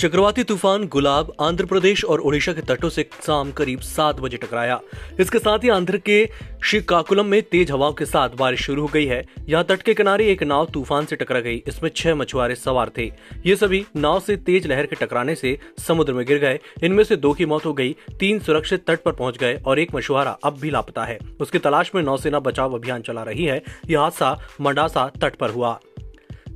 चक्रवाती तूफ़ान गुलाब आंध्र प्रदेश और ओडिशा के तटों से शाम करीब सात बजे टकराया। इसके साथ ही आंध्र के श्रीकाकुलम में तेज हवाओं के साथ बारिश शुरू हो गई है। यहाँ तट के किनारे एक नाव तूफ़ान से टकरा गई, इसमें छह मछुआरे सवार थे। ये सभी नाव से तेज लहर के टकराने से समुद्र में गिर गए। इनमें से दो की मौत हो गई, तीन सुरक्षित तट पर पहुँच गए और एक मछुआरा अब भी लापता है। उसकी तलाश में नौसेना बचाव अभियान चला रही है। यह हादसा मंडासा तट पर हुआ।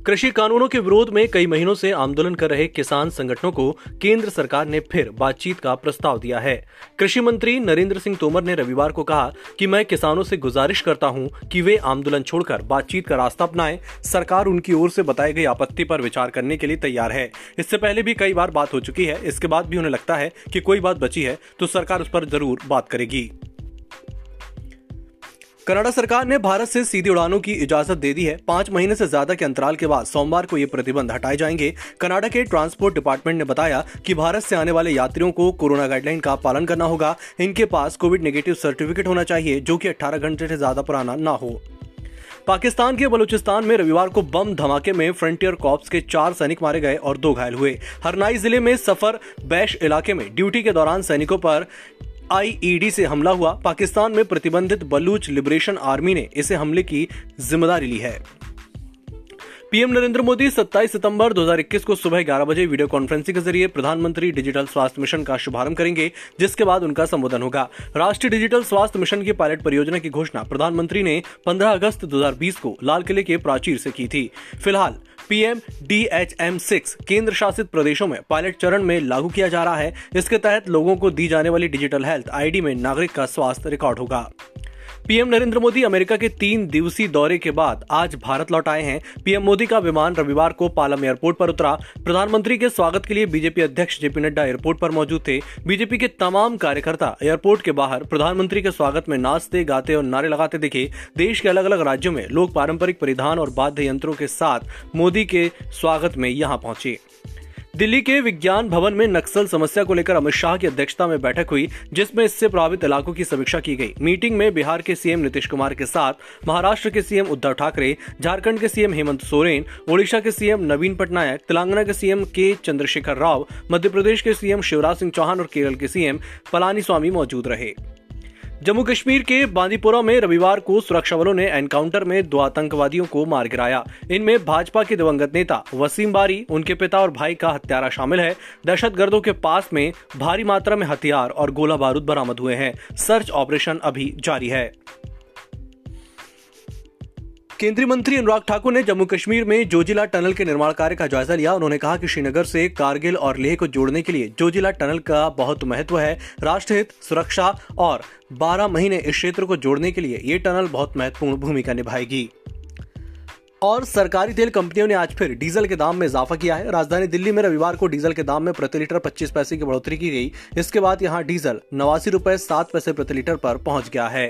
कृषि कानूनों के विरोध में कई महीनों से आंदोलन कर रहे किसान संगठनों को केंद्र सरकार ने फिर बातचीत का प्रस्ताव दिया है। कृषि मंत्री नरेंद्र सिंह तोमर ने रविवार को कहा कि मैं किसानों से गुजारिश करता हूँ कि वे आंदोलन छोड़कर बातचीत का रास्ता अपनाएँ। सरकार उनकी ओर से बताई गई आपत्ति पर विचार करने के लिए तैयार है। इससे पहले भी कई बार बात हो चुकी है। इसके बाद भी उन्हें लगता है कि कोई बात बची है तो सरकार उस पर ज़रूर बात करेगी। कनाडा सरकार ने भारत से सीधी उड़ानों की इजाज़त दे दी है। पाँच महीने से ज़्यादा के अंतराल के बाद सोमवार को ये प्रतिबंध हटाए जाएँगे। कनाडा के ट्रांसपोर्ट डिपार्टमेंट ने बताया कि भारत से आने वाले यात्रियों को कोरोना गाइडलाइन का पालन करना होगा। इनके पास कोविड नेगेटिव सर्टिफिकेट होना चाहिए, जो कि अट्ठारह घंटे से ज़्यादा पुराना न हो। पाकिस्तान के बलूचिस्तान में रविवार को बम धमाके में फ्रंटियर कॉप्स के चार सैनिक मारे गए और दो घायल हुए। हरनाई ज़िले में सफ़र बैश इलाके में ड्यूटी के दौरान सैनिकों पर आईईडी से हमला हुआ पाकिस्तान में प्रतिबंधित बलूच लिबरेशन आर्मी ने इसे हमले की ज़िम्मेदारी ली है। पीएम नरेंद्र मोदी 27 सितंबर 2021 को सुबह 11 बजे वीडियो कॉन्फ्रेंसिंग के ज़रिए प्रधानमंत्री डिजिटल स्वास्थ्य मिशन का शुभारंभ करेंगे, जिसके बाद उनका संबोधन होगा। राष्ट्रीय डिजिटल स्वास्थ्य मिशन की पायलट परियोजना की घोषणा प्रधानमंत्री ने 15 अगस्त 2020 को लाल किले के प्राचीर से की थी। फ़िलहाल, PM D H M six केंद्र शासित प्रदेशों में पायलट चरण में लागू किया जा रहा है। इसके तहत लोगों को दी जाने वाली डिजिटल हेल्थ आईडी में नागरिक का स्वास्थ्य रिकॉर्ड होगा। पीएम नरेंद्र मोदी अमेरिका के तीन दिवसीय दौरे के बाद आज भारत लौट आए हैं। पीएम मोदी का विमान रविवार को पालम एयरपोर्ट पर उतरा। प्रधानमंत्री के स्वागत के लिए बीजेपी अध्यक्ष जेपी नड्डा एयरपोर्ट पर मौजूद थे। बीजेपी के तमाम कार्यकर्ता एयरपोर्ट के बाहर प्रधानमंत्री के स्वागत में नाचते, गाते और नारे लगाते दिखे। देश के अलग अलग राज्यों में लोग पारंपरिक परिधान और वाद्य यंत्रों के साथ मोदी के स्वागत में यहाँ पहुँचे। दिल्ली के विज्ञान भवन में नक्सल समस्या को लेकर अमित शाह की अध्यक्षता में बैठक हुई, जिसमें इससे प्रभावित इलाकों की समीक्षा की गई। मीटिंग में बिहार के सीएम नीतीश कुमार के साथ महाराष्ट्र के सीएम उद्धव ठाकरे, झारखंड के सीएम हेमंत सोरेन, ओडिशा के सीएम नवीन पटनायक, तेलंगाना के सीएम के चंद्रशेखर राव, मध्य प्रदेश के सीएम शिवराज सिंह चौहान और केरल के सीएम पलानी स्वामी मौजूद रहे। जम्मू कश्मीर के बांदीपुरा में रविवार को सुरक्षा बलों ने एनकाउंटर में दो आतंकवादियों को मार गिराया। इनमें भाजपा के दिवंगत नेता वसीम बारी, उनके पिता और भाई का हत्यारा शामिल है। दहशतगर्दों के पास में भारी मात्रा में हथियार और गोला बारूद बरामद हुए हैं। सर्च ऑपरेशन अभी जारी है। केंद्रीय मंत्री अनुराग ठाकुर ने जम्मू कश्मीर में जोजिला टनल के निर्माण कार्य का जायजा लिया। उन्होंने कहा कि श्रीनगर से कारगिल और लेह को जोड़ने के लिए जोजिला टनल का बहुत महत्व है। राष्ट्रहित, सुरक्षा और 12 महीने इस क्षेत्र को जोड़ने के लिए ये टनल बहुत महत्वपूर्ण भूमिका निभाएगी। और सरकारी तेल कंपनियों ने आज फिर डीजल के दाम में इजाफा किया है। राजधानी दिल्ली में रविवार को डीजल के दाम में प्रति लीटर 25 पैसे की बढ़ोतरी की गई। इसके बाद यहाँ डीजल नवासी रुपए सात पैसे प्रति लीटर पर पहुँच गया है।